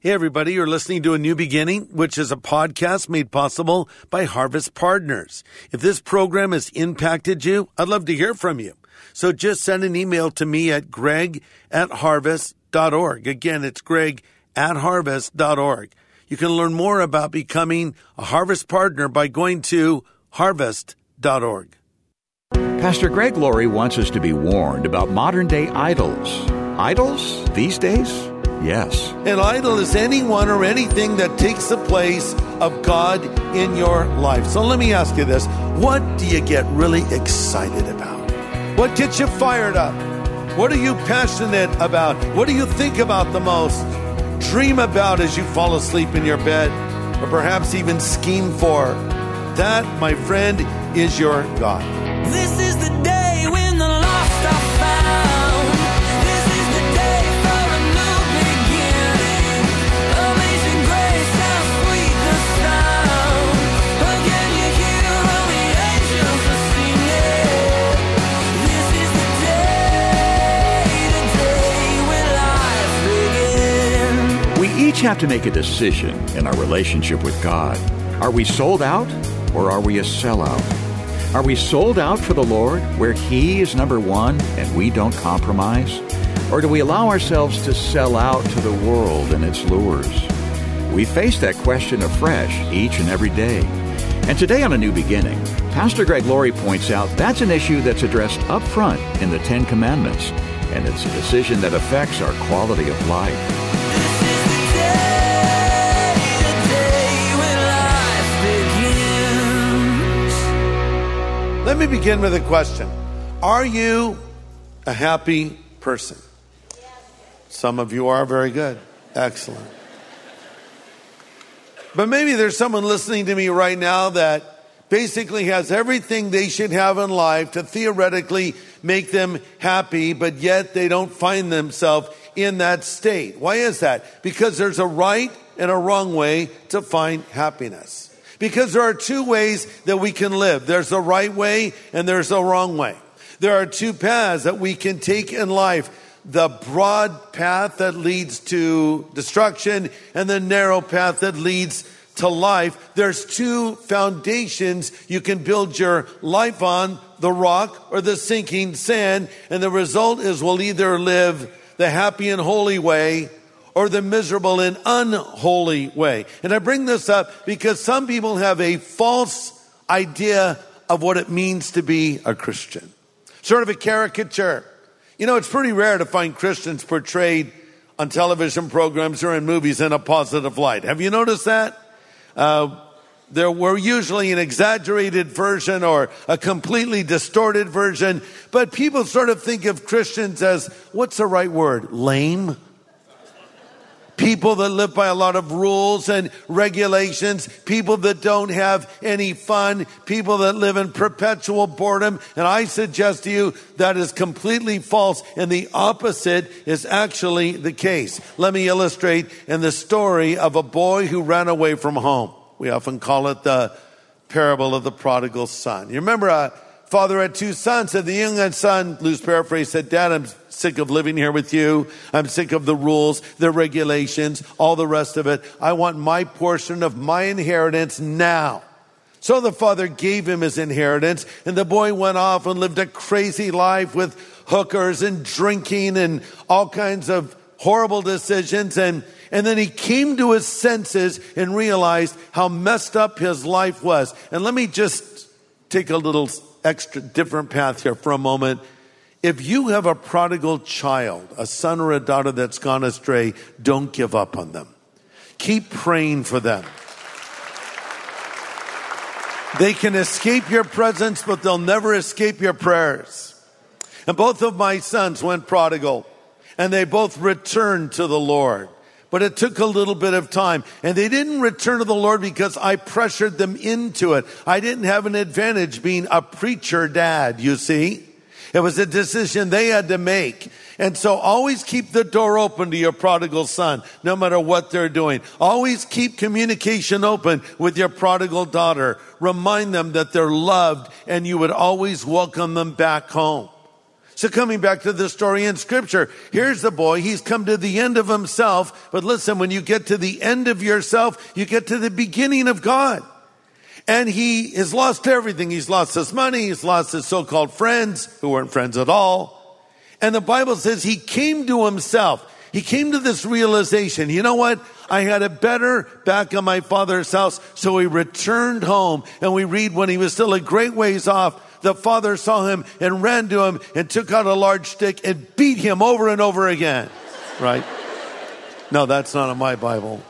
Hey, everybody, you're listening to A New Beginning, which is a podcast made possible by Harvest Partners. If this program has impacted you, I'd love to hear from you. So just send an email to me at greg at harvest.org. Again, it's greg at harvest.org. You can learn more about becoming a Harvest Partner by going to harvest.org. Pastor Greg Laurie wants us to be warned about modern day idols. Idols these days? Yes. An idol is anyone or anything that takes the place of God in your life. So let me ask you this what do you get really excited about? What gets you fired up? What are you passionate about? What do you think about the most? Dream about as you fall asleep in your bed, or perhaps even scheme for. That, my friend, is your God. This is the day have to make a decision in our relationship with God. Are we sold out or are we a sellout? Are we sold out for the Lord where He is number one and we don't compromise? Or do we allow ourselves to sell out to the world and its lures? We face that question afresh each and every day. And today on A New Beginning, Pastor Greg Laurie points out that's an issue that's addressed up front in the Ten Commandments, and it's a decision that affects our quality of life. Let me begin with a question Are you a happy person? Some of you are very good. Excellent. But maybe there's someone listening to me right now that basically has everything they should have in life to theoretically make them happy, but yet they don't find themselves in that state. Why is that? Because there's a right and a wrong way to find happiness. Because there are two ways that we can live. There's a right way and there's a wrong way. There are two paths that we can take in life. The broad path that leads to destruction and the narrow path that leads to life. There's two foundations you can build your life on, the rock or the sinking sand. And the result is we'll either live the happy and holy way or the miserable and unholy way. And I bring this up because some people have a false idea of what it means to be a Christian. Sort of a caricature. You know, it's pretty rare to find Christians portrayed on television programs or in movies in a positive light. Have you noticed that? Uh, there were usually an exaggerated version or a completely distorted version, but people sort of think of Christians as what's the right word? Lame? People that live by a lot of rules and regulations, people that don't have any fun, people that live in perpetual boredom. And I suggest to you that is completely false and the opposite is actually the case. Let me illustrate in the story of a boy who ran away from home. We often call it the parable of the prodigal son. You remember a father had two sons and the younger son, loose paraphrase, said, Dad, I'm sick of living here with you. I'm sick of the rules, the regulations, all the rest of it. I want my portion of my inheritance now. So the father gave him his inheritance and the boy went off and lived a crazy life with hookers and drinking and all kinds of horrible decisions and and then he came to his senses and realized how messed up his life was. And let me just take a little extra different path here for a moment. If you have a prodigal child, a son or a daughter that's gone astray, don't give up on them. Keep praying for them. They can escape your presence, but they'll never escape your prayers. And both of my sons went prodigal and they both returned to the Lord. But it took a little bit of time. And they didn't return to the Lord because I pressured them into it. I didn't have an advantage being a preacher dad, you see. It was a decision they had to make. And so always keep the door open to your prodigal son, no matter what they're doing. Always keep communication open with your prodigal daughter. Remind them that they're loved and you would always welcome them back home. So coming back to the story in scripture, here's the boy. He's come to the end of himself. But listen, when you get to the end of yourself, you get to the beginning of God. And he has lost everything. He's lost his money. He's lost his so-called friends who weren't friends at all. And the Bible says he came to himself. He came to this realization. You know what? I had it better back in my father's house. So he returned home and we read when he was still a great ways off, the father saw him and ran to him and took out a large stick and beat him over and over again. Right? No, that's not in my Bible.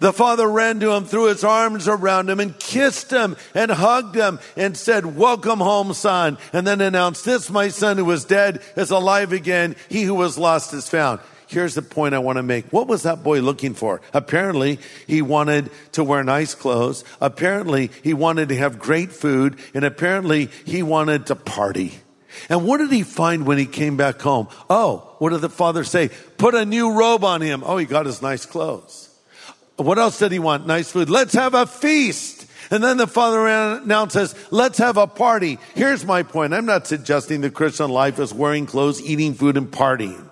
The father ran to him, threw his arms around him and kissed him and hugged him and said, welcome home, son. And then announced, this my son who was dead is alive again. He who was lost is found. Here's the point I want to make. What was that boy looking for? Apparently, he wanted to wear nice clothes. Apparently, he wanted to have great food. And apparently, he wanted to party. And what did he find when he came back home? Oh, what did the father say? Put a new robe on him. Oh, he got his nice clothes. What else did he want? Nice food. Let's have a feast. And then the father announces, let's have a party. Here's my point. I'm not suggesting the Christian life is wearing clothes, eating food, and partying.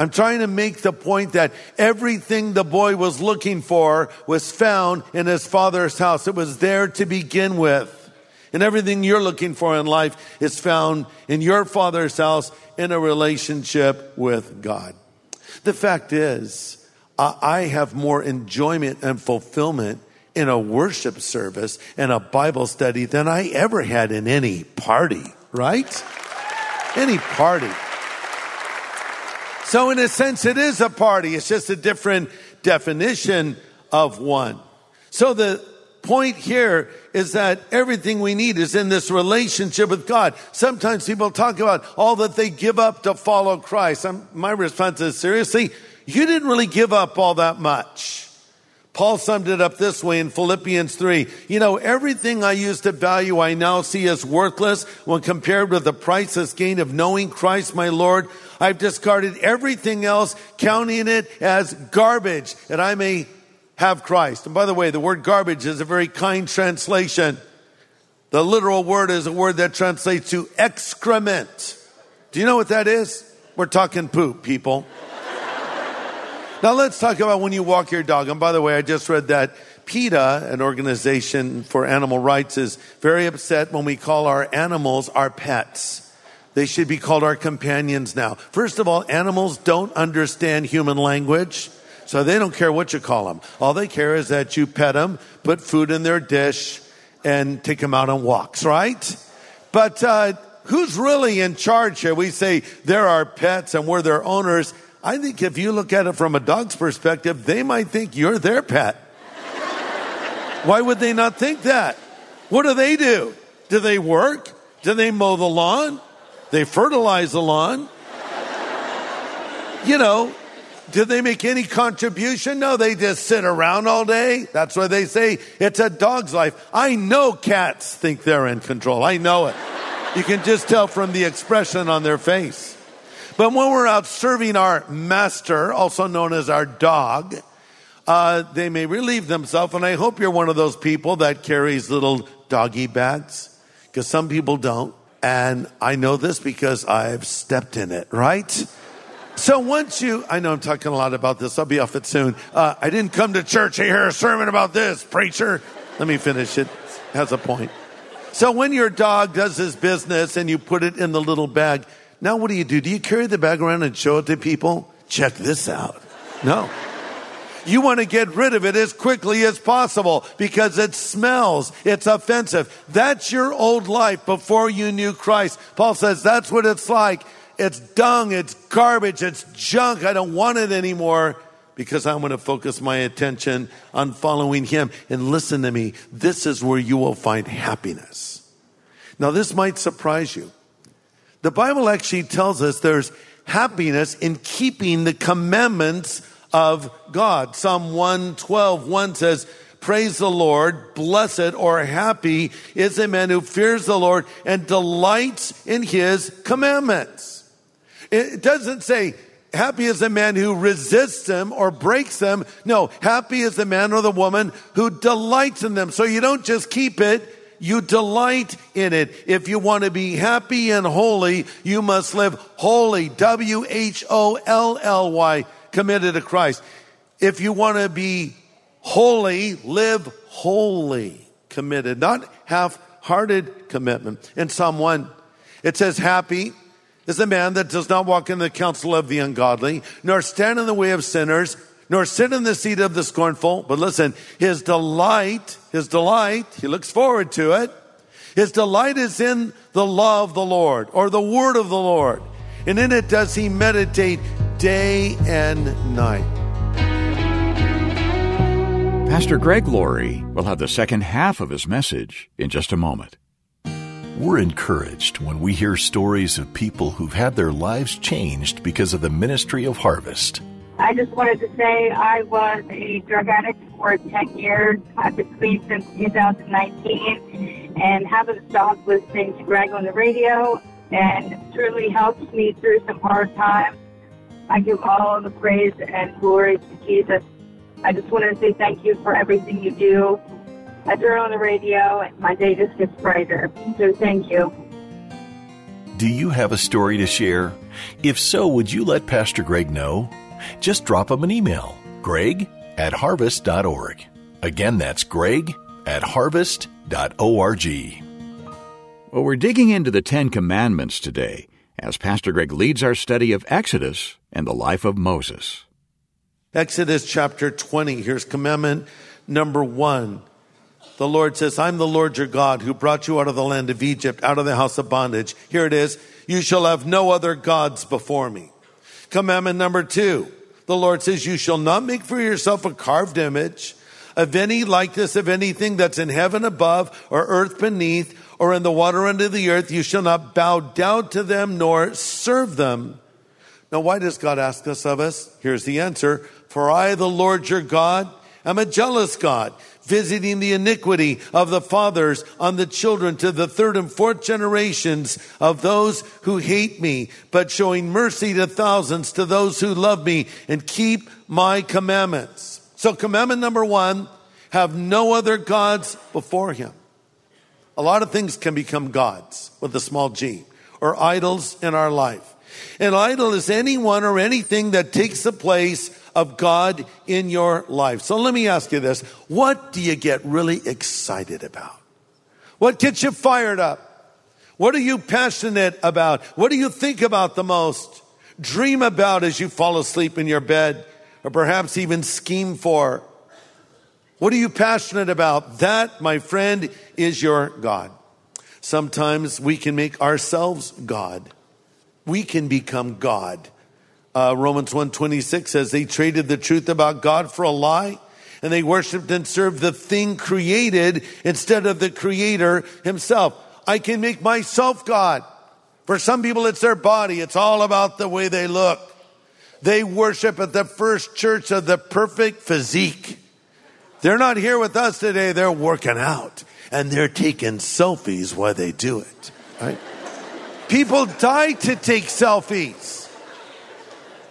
I'm trying to make the point that everything the boy was looking for was found in his father's house. It was there to begin with. And everything you're looking for in life is found in your father's house in a relationship with God. The fact is, I have more enjoyment and fulfillment in a worship service and a Bible study than I ever had in any party, right? Any party. So in a sense, it is a party. It's just a different definition of one. So the point here is that everything we need is in this relationship with God. Sometimes people talk about all that they give up to follow Christ. I'm, my response is seriously, you didn't really give up all that much. Paul summed it up this way in Philippians 3. You know, everything I used to value, I now see as worthless when compared with the priceless gain of knowing Christ my Lord. I've discarded everything else, counting it as garbage that I may have Christ. And by the way, the word garbage is a very kind translation. The literal word is a word that translates to excrement. Do you know what that is? We're talking poop, people. Now let's talk about when you walk your dog. And by the way, I just read that PETA, an organization for animal rights, is very upset when we call our animals our pets. They should be called our companions now. First of all, animals don't understand human language, so they don't care what you call them. All they care is that you pet them, put food in their dish, and take them out on walks, right? But uh, who's really in charge here? We say they're our pets and we're their owners. I think if you look at it from a dog's perspective, they might think you're their pet. Why would they not think that? What do they do? Do they work? Do they mow the lawn? They fertilize the lawn? You know, do they make any contribution? No, they just sit around all day. That's why they say it's a dog's life. I know cats think they're in control. I know it. You can just tell from the expression on their face. But when we're out serving our master, also known as our dog, uh, they may relieve themselves. And I hope you're one of those people that carries little doggy bags, because some people don't. And I know this because I've stepped in it, right? So once you, I know I'm talking a lot about this. I'll be off it soon. Uh, I didn't come to church to hear a sermon about this, preacher. Let me finish it. Has a point. So when your dog does his business and you put it in the little bag, now what do you do? Do you carry the bag around and show it to people? Check this out. No. You want to get rid of it as quickly as possible because it smells. It's offensive. That's your old life before you knew Christ. Paul says that's what it's like. It's dung. It's garbage. It's junk. I don't want it anymore because I'm going to focus my attention on following him. And listen to me. This is where you will find happiness. Now this might surprise you. The Bible actually tells us there's happiness in keeping the commandments of God. Psalm 112, 1 says, Praise the Lord, blessed or happy is a man who fears the Lord and delights in his commandments. It doesn't say, happy is the man who resists them or breaks them. No, happy is the man or the woman who delights in them. So you don't just keep it, you delight in it. If you want to be happy and holy, you must live holy. W-H-O-L-L-Y, committed to Christ. If you want to be holy, live holy, committed, not half-hearted commitment. In Psalm 1, it says, happy is the man that does not walk in the counsel of the ungodly, nor stand in the way of sinners, nor sit in the seat of the scornful. But listen, his delight, his delight, he looks forward to it. His delight is in the law of the Lord or the word of the Lord. And in it does he meditate day and night. Pastor Greg Laurie will have the second half of his message in just a moment. We're encouraged when we hear stories of people who've had their lives changed because of the ministry of harvest. I just wanted to say I was a drug addict for 10 years. I've been clean since 2019 and haven't stopped listening to Greg on the radio and truly helps me through some hard times. I give all the praise and glory to Jesus. I just want to say thank you for everything you do. I turn on the radio and my day just gets brighter. So thank you. Do you have a story to share? If so, would you let Pastor Greg know? Just drop him an email greg at harvest.org. Again, that's greg at harvest.org. Well, we're digging into the Ten Commandments today as Pastor Greg leads our study of Exodus and the life of Moses. Exodus chapter 20. Here's commandment number one. The Lord says, I'm the Lord your God who brought you out of the land of Egypt, out of the house of bondage. Here it is. You shall have no other gods before me. Commandment number two. The Lord says, you shall not make for yourself a carved image of any likeness of anything that's in heaven above or earth beneath or in the water under the earth. You shall not bow down to them nor serve them. Now, why does God ask this of us? Here's the answer. For I, the Lord your God, am a jealous God, visiting the iniquity of the fathers on the children to the third and fourth generations of those who hate me, but showing mercy to thousands to those who love me and keep my commandments. So commandment number one, have no other gods before him. A lot of things can become gods with a small g or idols in our life. An idol is anyone or anything that takes the place of God in your life. So let me ask you this. What do you get really excited about? What gets you fired up? What are you passionate about? What do you think about the most? Dream about as you fall asleep in your bed or perhaps even scheme for? What are you passionate about? That, my friend, is your God. Sometimes we can make ourselves God. We can become God. Uh, Romans 126 says they traded the truth about God for a lie and they worshiped and served the thing created instead of the creator himself. I can make myself God. For some people, it's their body. It's all about the way they look. They worship at the first church of the perfect physique. They're not here with us today. They're working out and they're taking selfies while they do it. Right? People die to take selfies.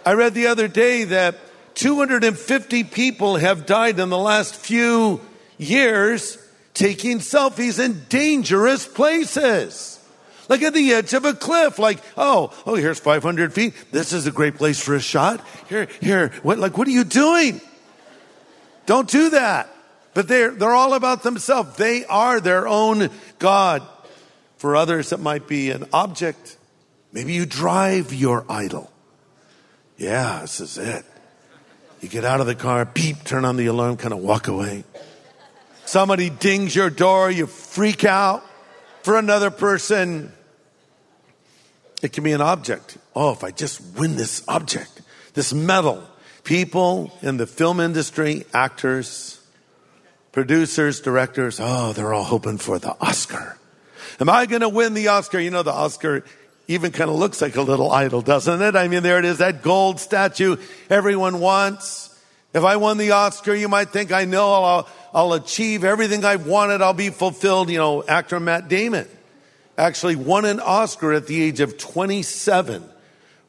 I read the other day that 250 people have died in the last few years taking selfies in dangerous places. Like at the edge of a cliff, like, oh, oh, here's 500 feet. This is a great place for a shot. Here, here, what, like, what are you doing? Don't do that. But they're, they're all about themselves. They are their own God. For others, it might be an object. Maybe you drive your idol. Yeah, this is it. You get out of the car, beep, turn on the alarm, kind of walk away. Somebody dings your door, you freak out. For another person, it can be an object. Oh, if I just win this object, this medal. People in the film industry, actors, producers, directors, oh, they're all hoping for the Oscar. Am I going to win the Oscar? You know, the Oscar even kind of looks like a little idol, doesn't it? I mean, there it is, that gold statue everyone wants. If I won the Oscar, you might think I know I'll, I'll achieve everything I've wanted. I'll be fulfilled. You know, actor Matt Damon actually won an Oscar at the age of 27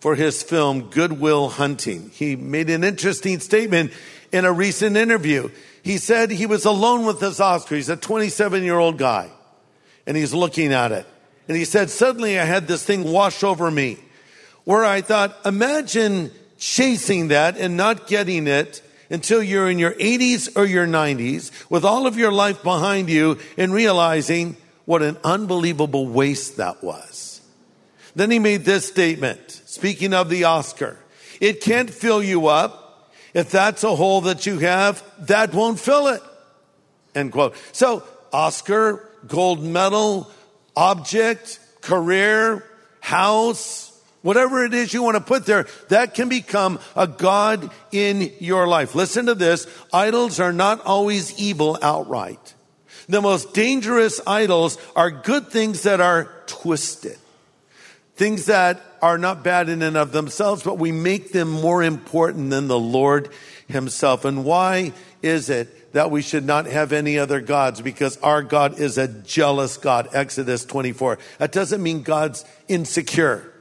for his film Good Will Hunting. He made an interesting statement in a recent interview. He said he was alone with this Oscar. He's a 27 year old guy. and he's looking at it. And he said, suddenly I had this thing wash over me where I thought, imagine chasing that and not getting it until you're in your 80s or your 90s with all of your life behind you and realizing what an unbelievable waste that was. Then he made this statement, speaking of the Oscar. It can't fill you up. If that's a hole that you have, that won't fill it. End quote. So, Oscar, gold medal, object, career, house, whatever it is you want to put there, that can become a God in your life. Listen to this. Idols are not always evil outright. The most dangerous idols are good things that are twisted. Things that are not bad in and of themselves, but we make them more important than the Lord himself. And why is it that we should not have any other gods? Because our God is a jealous God. Exodus 24. That doesn't mean God's insecure.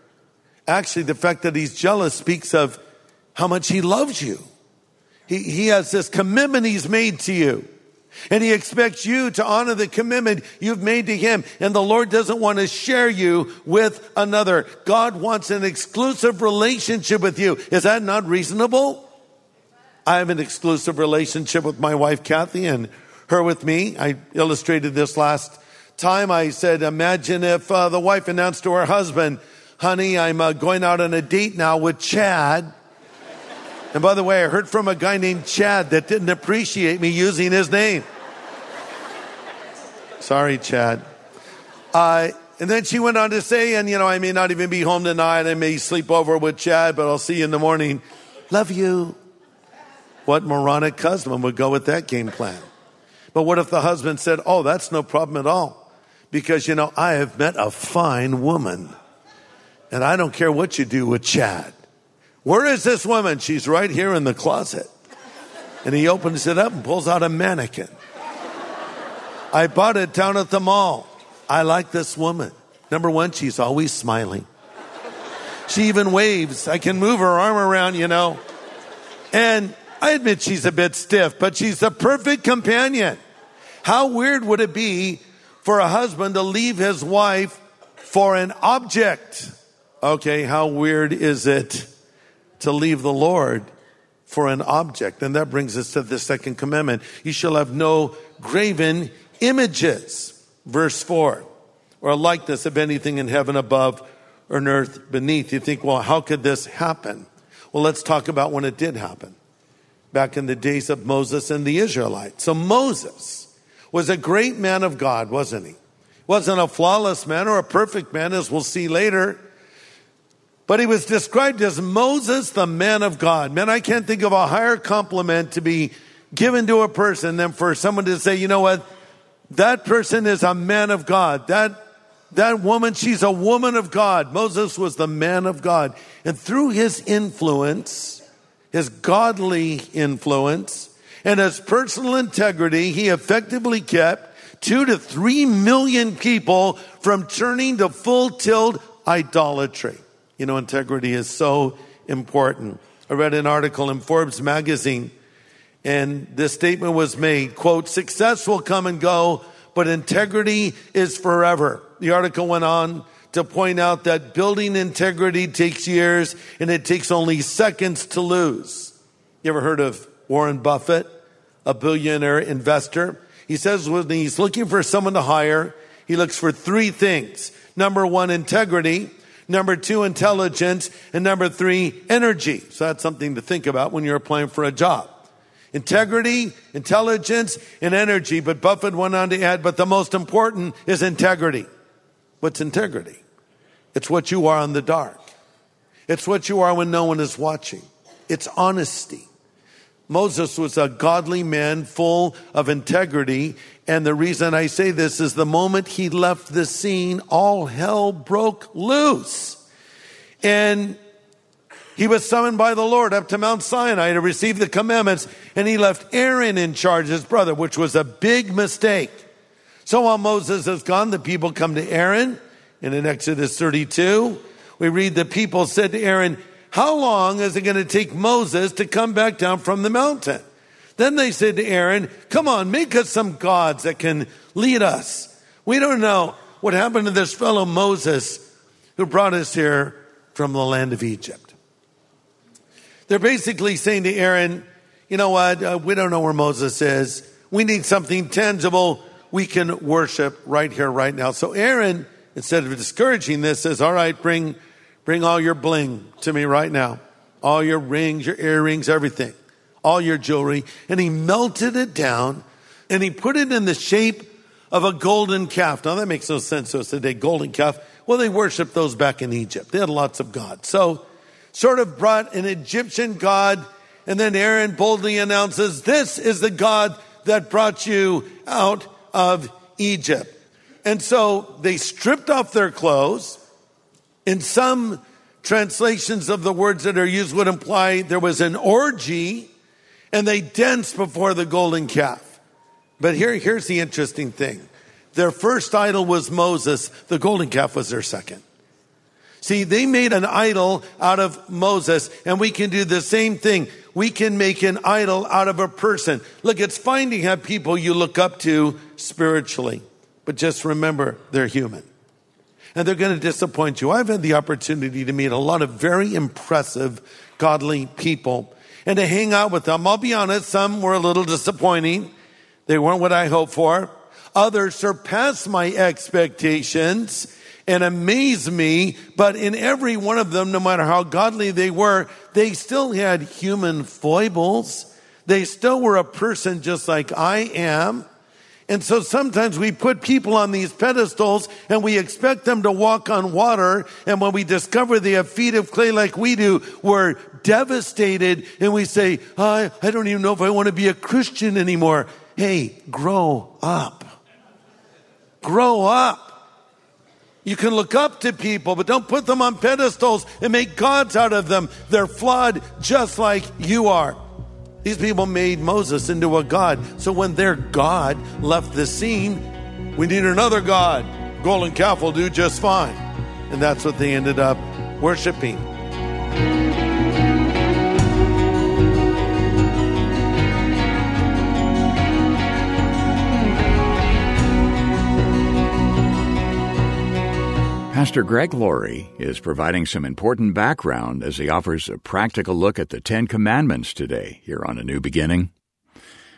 Actually, the fact that he's jealous speaks of how much he loves you. He, he has this commitment he's made to you. And he expects you to honor the commitment you've made to him. And the Lord doesn't want to share you with another. God wants an exclusive relationship with you. Is that not reasonable? I have an exclusive relationship with my wife, Kathy, and her with me. I illustrated this last time. I said, imagine if uh, the wife announced to her husband, honey, I'm uh, going out on a date now with Chad. And by the way, I heard from a guy named Chad that didn't appreciate me using his name. Sorry, Chad. Uh, and then she went on to say, and you know, I may not even be home tonight. I may sleep over with Chad, but I'll see you in the morning. Love you. What moronic husband would go with that game plan? But what if the husband said, Oh, that's no problem at all? Because, you know, I have met a fine woman. And I don't care what you do with Chad. Where is this woman? She's right here in the closet. And he opens it up and pulls out a mannequin. I bought it down at the mall. I like this woman. Number one, she's always smiling. She even waves. I can move her arm around, you know. And I admit she's a bit stiff, but she's the perfect companion. How weird would it be for a husband to leave his wife for an object? Okay, how weird is it to leave the Lord for an object? And that brings us to the second commandment. You shall have no graven images. Verse four, or a likeness of anything in heaven above or in earth beneath. You think, well, how could this happen? Well, let's talk about when it did happen. Back in the days of Moses and the Israelites. So Moses was a great man of God, wasn't he? Wasn't a flawless man or a perfect man, as we'll see later. But he was described as Moses, the man of God. Man, I can't think of a higher compliment to be given to a person than for someone to say, you know what? That person is a man of God. That, that woman, she's a woman of God. Moses was the man of God. And through his influence, his godly influence, and his personal integrity, he effectively kept two to three million people from turning to full tilt idolatry. You know, integrity is so important. I read an article in Forbes magazine and this statement was made, quote, success will come and go, but integrity is forever. The article went on to point out that building integrity takes years and it takes only seconds to lose. You ever heard of Warren Buffett, a billionaire investor? He says when he's looking for someone to hire, he looks for three things. Number one, integrity. Number two, intelligence. And number three, energy. So that's something to think about when you're applying for a job. Integrity, intelligence, and energy. But Buffett went on to add, but the most important is integrity. What's integrity? It's what you are in the dark. It's what you are when no one is watching. It's honesty. Moses was a godly man full of integrity. And the reason I say this is the moment he left the scene, all hell broke loose. And he was summoned by the Lord up to Mount Sinai to receive the commandments. And he left Aaron in charge, his brother, which was a big mistake. So while Moses is gone, the people come to Aaron. And in Exodus 32, we read the people said to Aaron, how long is it going to take Moses to come back down from the mountain? Then they said to Aaron, come on, make us some gods that can lead us. We don't know what happened to this fellow Moses who brought us here from the land of Egypt. They're basically saying to Aaron, you know what? Uh, we don't know where Moses is. We need something tangible we can worship right here, right now. So Aaron, instead of discouraging this, says, all right, bring, bring all your bling to me right now. All your rings, your earrings, everything. All your jewelry. And he melted it down and he put it in the shape of a golden calf. Now that makes no sense to us today, golden calf. Well, they worshiped those back in Egypt. They had lots of gods. So sort of brought an Egyptian god and then Aaron boldly announces, this is the God that brought you out of Egypt. And so they stripped off their clothes. In some translations of the words that are used would imply there was an orgy and they danced before the golden calf. But here, here's the interesting thing. Their first idol was Moses. The golden calf was their second. See, they made an idol out of Moses and we can do the same thing. We can make an idol out of a person. Look, it's to have people you look up to spiritually, but just remember they're human and they're going to disappoint you. I've had the opportunity to meet a lot of very impressive, godly people and to hang out with them. I'll be honest, some were a little disappointing. They weren't what I hoped for. Others surpassed my expectations and amazed me, but in every one of them, no matter how godly they were, they still had human foibles. They still were a person just like I am. And so sometimes we put people on these pedestals and we expect them to walk on water. And when we discover they have feet of clay like we do, we're devastated and we say, I, I don't even know if I want to be a Christian anymore. Hey, grow up. Grow up. You can look up to people, but don't put them on pedestals and make gods out of them. They're flawed just like you are. These people made Moses into a god. So when their God left the scene, we need another God. Golden calf will do just fine. And that's what they ended up worshiping. Pastor Greg Laurie is providing some important background as he offers a practical look at the Ten Commandments today here on A New Beginning.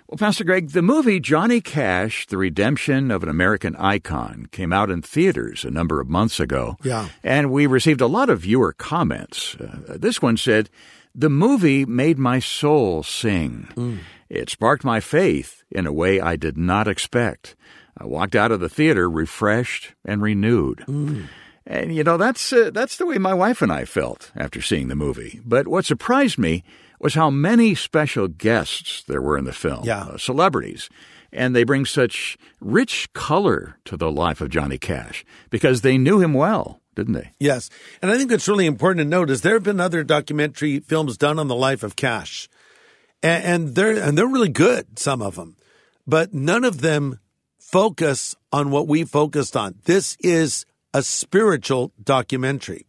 Well, Pastor Greg, the movie Johnny Cash, The Redemption of an American Icon, came out in theaters a number of months ago. Yeah. And we received a lot of viewer comments. Uh, this one said, The movie made my soul sing. It sparked my faith in a way I did not expect. I walked out of the theater refreshed and renewed. And you know that's uh, that's the way my wife and I felt after seeing the movie. But what surprised me was how many special guests there were in the film. Yeah. uh, celebrities, and they bring such rich color to the life of Johnny Cash because they knew him well, didn't they? Yes. And I think what's really important to note is there have been other documentary films done on the life of Cash. And, and they're and they're really good, some of them. But none of them focus on what we focused on. This is a spiritual documentary.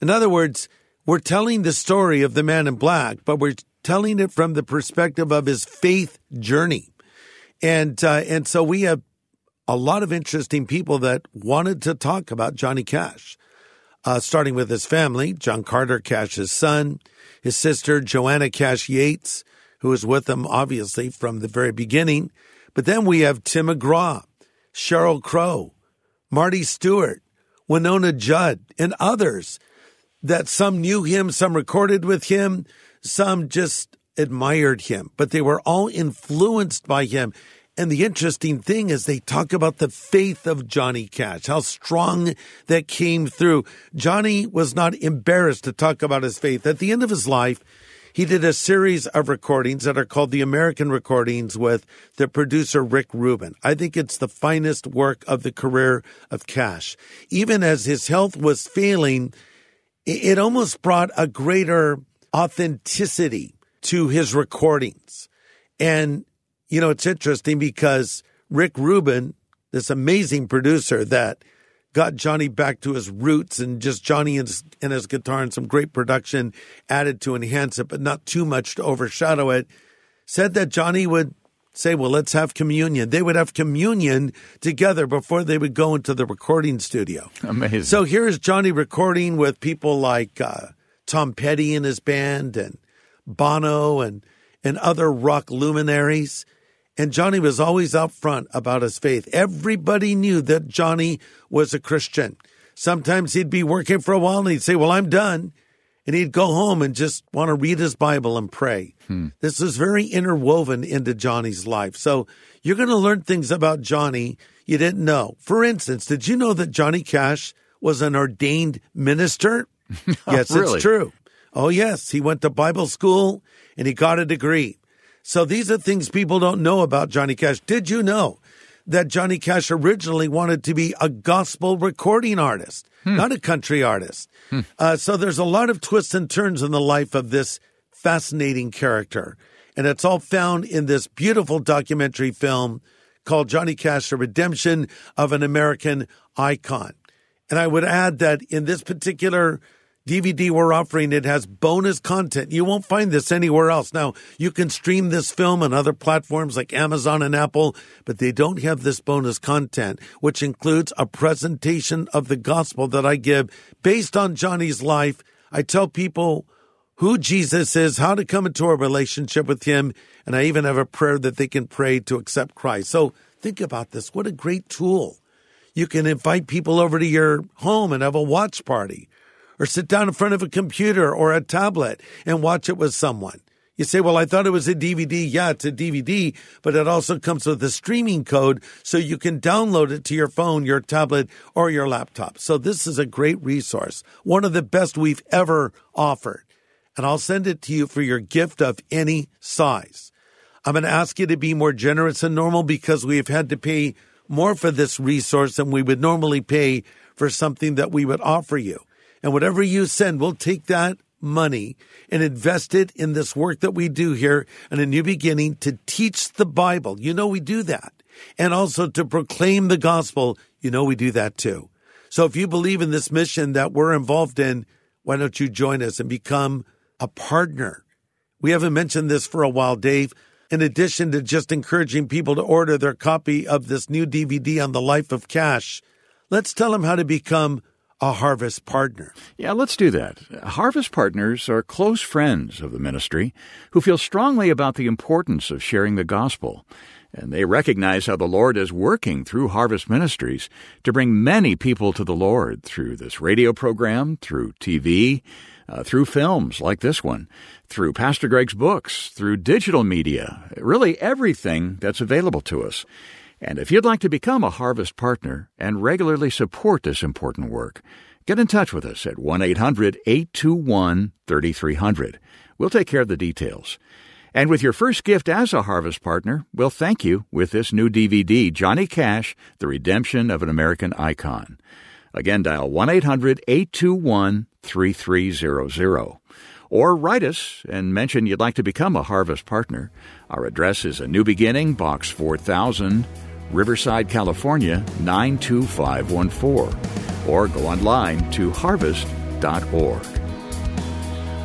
In other words, we're telling the story of the man in black, but we're telling it from the perspective of his faith journey. And uh, and so we have a lot of interesting people that wanted to talk about Johnny Cash, uh, starting with his family, John Carter Cash's son, his sister Joanne Cash Yates, who was with him obviously from the very beginning. But then we have Tim McGraw, Sheryl Crow, Marty Stuart, Wynonna Judd, and others that some knew him, some recorded with him, some just admired him, but they were all influenced by him. And the interesting thing is they talk about the faith of Johnny Cash, how strong that came through. Johnny was not embarrassed to talk about his faith. At the end of his life, he did a series of recordings that are called the American Recordings with the producer Rick Rubin. I think it's the finest work of the career of Cash. Even as his health was failing, it almost brought a greater authenticity to his recordings. And, you know, it's interesting because Rick Rubin, this amazing producer that got Johnny back to his roots and just Johnny and his, and his guitar and some great production added to enhance it, but not too much to overshadow it, said that Johnny would say, well, let's have communion. They would have communion together before they would go into the recording studio. Amazing. So here's Johnny recording with people like uh, Tom Petty and his band and Bono and, and other rock luminaries. And Johnny was always out front about his faith. Everybody knew that Johnny was a Christian. Sometimes he'd be working for a while and he'd say, Well, I'm done. And he'd go home and just want to read his Bible and pray. Hmm. This is very interwoven into Johnny's life. So you're going to learn things about Johnny you didn't know. For instance, did you know that Johnny Cash was an ordained minister? yes, Really? it's true. Oh, yes. He went to Bible school and he got a degree. So these are things people don't know about Johnny Cash. Did you know that Johnny Cash originally wanted to be a gospel recording artist, not a country artist? Uh, so there's a lot of twists and turns in the life of this fascinating character. And it's all found in this beautiful documentary film called Johnny Cash, The Redemption of an American Icon. And I would add that in this particular DVD we're offering, it has bonus content. You won't find this anywhere else. Now, you can stream this film on other platforms like Amazon and Apple, but they don't have this bonus content, which includes a presentation of the gospel that I give based on Johnny's life. I tell people who Jesus is, how to come into a relationship with him, and I even have a prayer that they can pray to accept Christ. So think about this. What a great tool. You can invite people over to your home and have a watch party or sit down in front of a computer or a tablet and watch it with someone. You say, well, I thought it was a DVD. Yeah, it's a DVD, but it also comes with a streaming code so you can download it to your phone, your tablet, or your laptop. So this is a great resource, one of the best we've ever offered. And I'll send it to you for your gift of any size. I'm going to ask you to be more generous than normal because we've had to pay more for this resource than we would normally pay for something that we would offer you. And whatever you send, we'll take that money and invest it in this work that we do here in a new beginning to teach the Bible. You know, we do that. And also to proclaim the gospel. You know, we do that too. So if you believe in this mission that we're involved in, why don't you join us and become a partner? We haven't mentioned this for a while, Dave. In addition to just encouraging people to order their copy of this new DVD on the life of Cash, let's tell them how to become a harvest partner. Yeah, let's do that. Harvest Partners are close friends of the ministry who feel strongly about the importance of sharing the gospel. And they recognize how the Lord is working through Harvest Ministries to bring many people to the Lord through this radio program, through TV, uh, through films like this one, through Pastor Greg's books, through digital media, really everything that's available to us. And if you'd like to become a Harvest partner and regularly support this important work, get in touch with us at 1 800 821 3300. We'll take care of the details. And with your first gift as a Harvest partner, we'll thank you with this new DVD, Johnny Cash, The Redemption of an American Icon. Again, dial 1 800 821 3300. Or write us and mention you'd like to become a Harvest partner. Our address is A New Beginning, Box 4000, Riverside, California 92514. Or go online to harvest.org.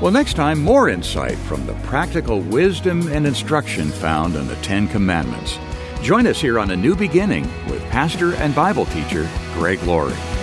Well, next time, more insight from the practical wisdom and instruction found in the Ten Commandments. Join us here on A New Beginning with pastor and Bible teacher Greg Laurie.